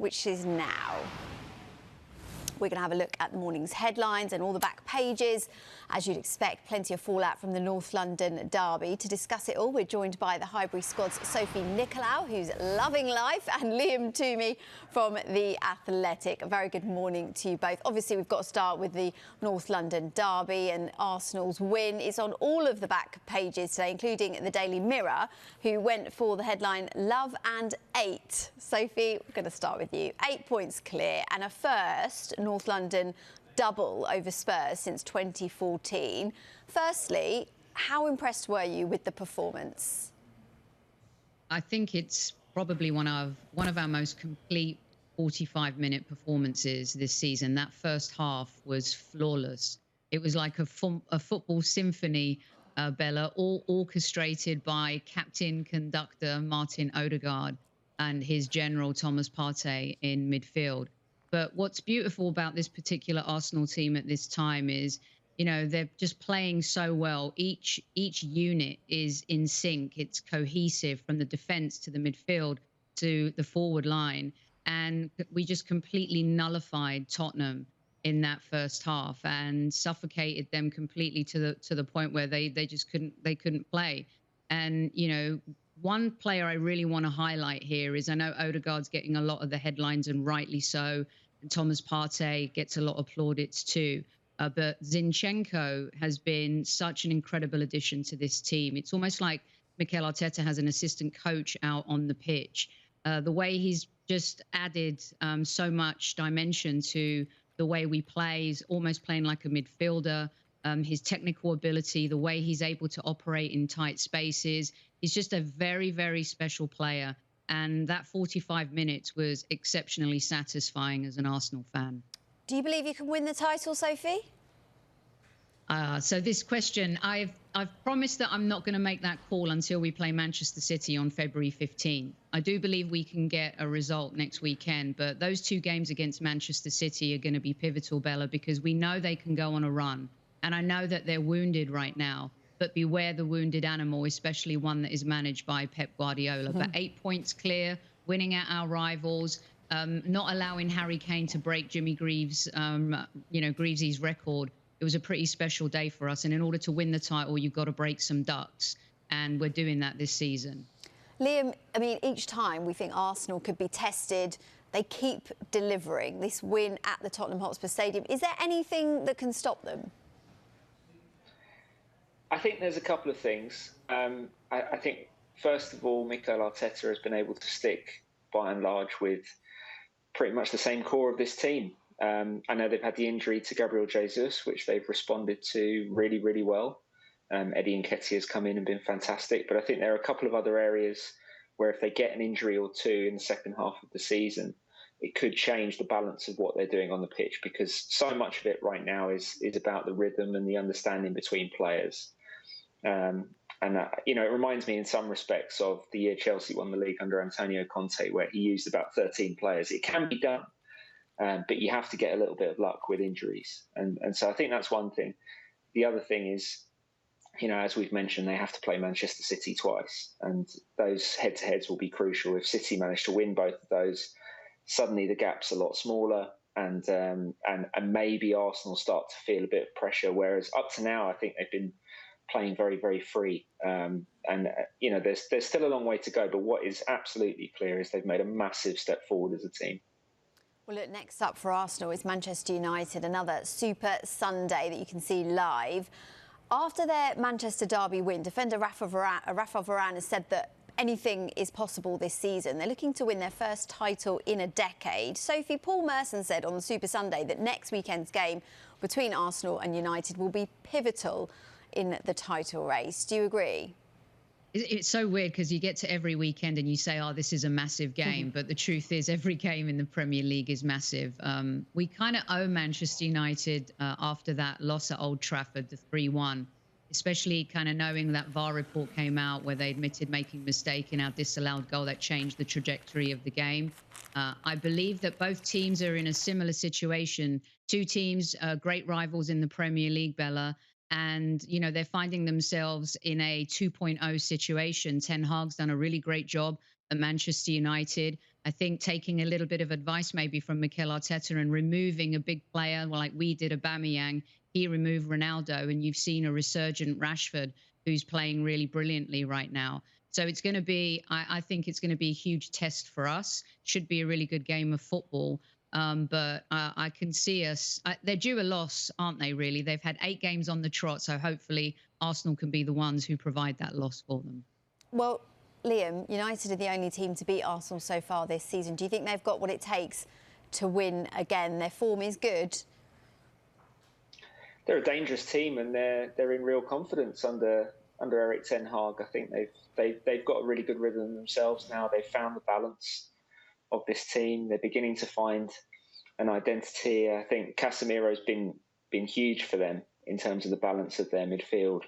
which is now. We're going to have a look at the morning's headlines and all the back pages. As you'd expect, plenty of fallout from the North London derby. To discuss it all, we're joined by the Highbury squad's Sophie Nicolaou, who's loving life, and Liam Twomey from The Athletic. A very good morning to you both. Obviously, we've got to start with the North London derby and Arsenal's win. It's on all of the back pages today, including the Daily Mirror, who went for the headline Love and Eight. Sophie, we're going to start with you. Eight points clear and a first North London double over Spurs since 2014. Firstly, how impressed were you with the performance? I think it's probably one of one of our most complete 45 minute performances this season. That first half was flawless. It was like a, a football symphony, uh, Bella, all orchestrated by captain conductor Martin Odegaard and his general Thomas Partey in midfield. But what's beautiful about this particular Arsenal team at this time is, you know, they're just playing so well. Each each unit is in sync. It's cohesive from the defense to the midfield to the forward line, and we just completely nullified Tottenham in that first half and suffocated them completely to the to the point where they they just couldn't they couldn't play. And you know, one player I really want to highlight here is I know Odegaard's getting a lot of the headlines and rightly so. And Thomas Partey gets a lot of plaudits too. Uh, but Zinchenko has been such an incredible addition to this team. It's almost like Mikel Arteta has an assistant coach out on the pitch. Uh, the way he's just added um, so much dimension to the way we play, he's almost playing like a midfielder. Um, his technical ability, the way he's able to operate in tight spaces, he's just a very, very special player. And that 45 minutes was exceptionally satisfying as an Arsenal fan. Do you believe you can win the title, Sophie? Uh, so this question, I've I've promised that I'm not going to make that call until we play Manchester City on February 15. I do believe we can get a result next weekend, but those two games against Manchester City are going to be pivotal, Bella, because we know they can go on a run, and I know that they're wounded right now but beware the wounded animal, especially one that is managed by Pep Guardiola. Mm-hmm. But eight points clear, winning at our rivals, um, not allowing Harry Kane to break Jimmy Greaves, um, you know, Greaves's record. It was a pretty special day for us. And in order to win the title, you've got to break some ducks. And we're doing that this season. Liam, I mean, each time we think Arsenal could be tested, they keep delivering this win at the Tottenham Hotspur Stadium. Is there anything that can stop them? I think there's a couple of things. Um, I, I, think, first of all, Mikel Arteta has been able to stick, by and large, with pretty much the same core of this team. Um, I know they've had the injury to Gabriel Jesus, which they've responded to really, really well. Um, Eddie Nketiah has come in and been fantastic, but I think there are a couple of other areas where if they get an injury or two in the second half of the season, it could change the balance of what they're doing on the pitch because so much of it right now is is about the rhythm and the understanding between players. Um, and uh, you know, it reminds me in some respects of the year Chelsea won the league under Antonio Conte, where he used about 13 players. It can be done, um, but you have to get a little bit of luck with injuries, and and so I think that's one thing. The other thing is, you know, as we've mentioned, they have to play Manchester City twice, and those head-to-heads will be crucial. If City manage to win both of those, suddenly the gap's a lot smaller, and um, and and maybe Arsenal start to feel a bit of pressure. Whereas up to now, I think they've been playing very, very free. Um, and uh, you know, there's there's still a long way to go. But what is absolutely clear is they've made a massive step forward as a team. Well, look, next up for Arsenal is Manchester United, another Super Sunday that you can see live. After their Manchester derby win, defender Rafa Varane, uh, Rafa Varane has said that anything is possible this season. They're looking to win their first title in a decade. Sophie, Paul Merson said on Super Sunday that next weekend's game between Arsenal and United will be pivotal in the title race. Do you agree? It's so weird because you get to every weekend and you say, "Oh, this is a massive game," mm-hmm. but the truth is, every game in the Premier League is massive. Um, we kind of owe Manchester United uh, after that loss at Old Trafford, the three-one, especially kind of knowing that VAR report came out where they admitted making a mistake in our disallowed goal that changed the trajectory of the game. Uh, I believe that both teams are in a similar situation. Two teams, uh, great rivals in the Premier League, Bella and you know they're finding themselves in a 2.0 situation. Ten Hag's done a really great job at Manchester United. I think taking a little bit of advice maybe from Mikel Arteta and removing a big player like we did Aubameyang, he removed Ronaldo, and you've seen a resurgent Rashford who's playing really brilliantly right now. So it's going to be, I, I think it's going to be a huge test for us. Should be a really good game of football. Um, but uh, I can see us, uh, they're due a loss, aren't they, really? They've had eight games on the trot. So hopefully Arsenal can be the ones who provide that loss for them. Well, Liam, United are the only team to beat Arsenal so far this season. Do you think they've got what it takes to win again? Their form is good. They're a dangerous team, and they're they're in real confidence under under Erik Ten Hag. I think they've they've they've got a really good rhythm themselves now. They've found the balance of this team. They're beginning to find an identity. I think Casemiro's been been huge for them in terms of the balance of their midfield.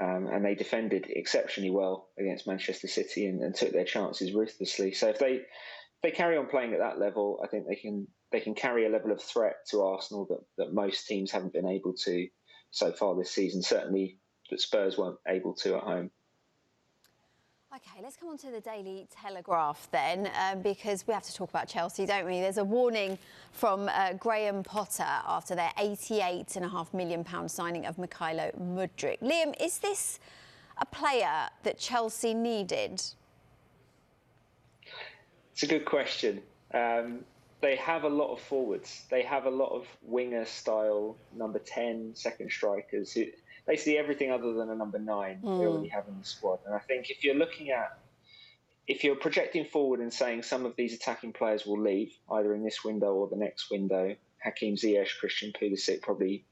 Um, and they defended exceptionally well against Manchester City and, and, took their chances ruthlessly. So if they if they carry on playing at that level, I think they can they can carry a level of threat to Arsenal that, that most teams haven't been able to so far this season. Certainly that Spurs weren't able to at home. Okay, let's come on to the Daily Telegraph then, um, because we have to talk about Chelsea, don't we? There's a warning from uh, Graham Potter after their £88.5 million signing of Mykhailo Mudryk. Liam, is this a player that Chelsea needed? It's a good question. Um, they have a lot of forwards. They have a lot of winger style number 10 second strikers who basically everything other than a number nine mm. they hmm. already have in the squad. And I think if you're looking at if you're projecting forward and saying some of these attacking players will leave either in this window or the next window, Hakim Ziyech, Christian Pulisic, probably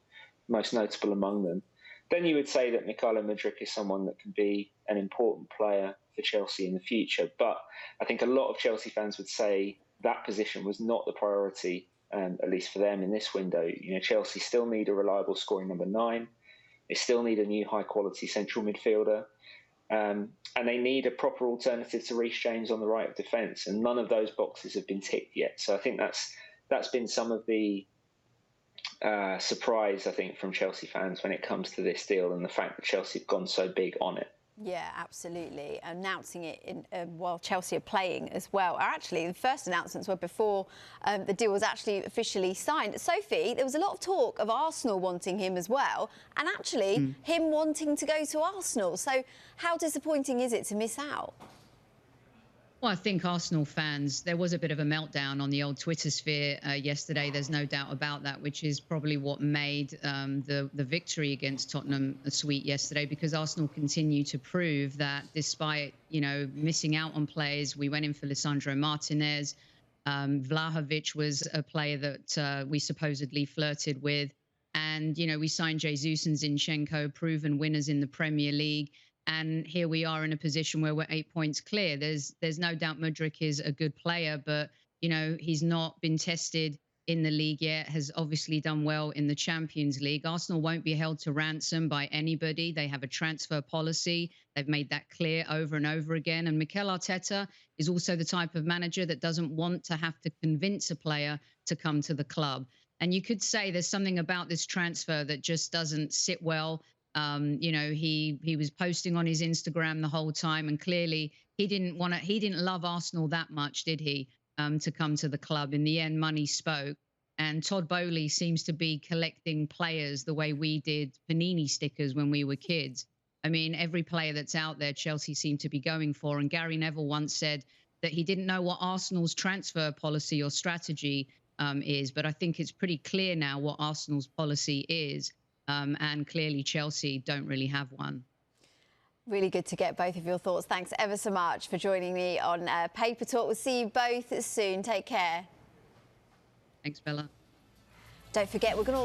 most notable among them, then you would say that Mykhailo Mudryk is someone that can be an important player for Chelsea in the future. But I think a lot of Chelsea fans would say that position was not the priority, um, at least for them in this window. You know, Chelsea still need a reliable scoring number nine. They still need a new high quality central midfielder. Um, and they need a proper alternative to Reece James on the right of defence, and none of those boxes have been ticked yet. So I think that's that's been some of the uh, surprise I think from Chelsea fans when it comes to this deal and the fact that Chelsea have gone so big on it. Yeah, absolutely. Announcing it in, uh, while Chelsea are playing as well. Actually, the first announcements were before um, the deal was actually officially signed. Sophie, there was a lot of talk of Arsenal wanting him as well, and actually mm. him wanting to go to Arsenal. So, how disappointing is it to miss out? Well, I think Arsenal fans, there was a bit of a meltdown on the old Twitter sphere uh, yesterday. There's no doubt about that, which is probably what made um, the, the victory against Tottenham a sweet yesterday because Arsenal continue to prove that despite, you know, missing out on players, we went in for Lisandro Martinez. Um, Vlahovic was a player that uh, we supposedly flirted with. And, you know, we signed Jesus and Zinchenko, proven winners in the Premier League and here we are in a position where we're eight points clear. There's there's no doubt Mudryk is a good player, but you know he's not been tested in the league yet. Has obviously done well in the Champions League. Arsenal won't be held to ransom by anybody. They have a transfer policy. They've made that clear over and over again. And Mikel Arteta is also the type of manager that doesn't want to have to convince a player to come to the club. And you could say there's something about this transfer that just doesn't sit well um, you know, he he was posting on his Instagram the whole time, and clearly he didn't want to. He didn't love Arsenal that much, did he? Um, to come to the club. In the end, money spoke. And Todd Boehly seems to be collecting players the way we did Panini stickers when we were kids. I mean, every player that's out there, Chelsea seem to be going for. And Gary Neville once said that he didn't know what Arsenal's transfer policy or strategy um, is, but I think it's pretty clear now what Arsenal's policy is. Um, and clearly, Chelsea don't really have one. Really good to get both of your thoughts. Thanks ever so much for joining me on uh, Paper Talk. We'll see you both soon. Take care. Thanks, Bella. Don't forget, we're going to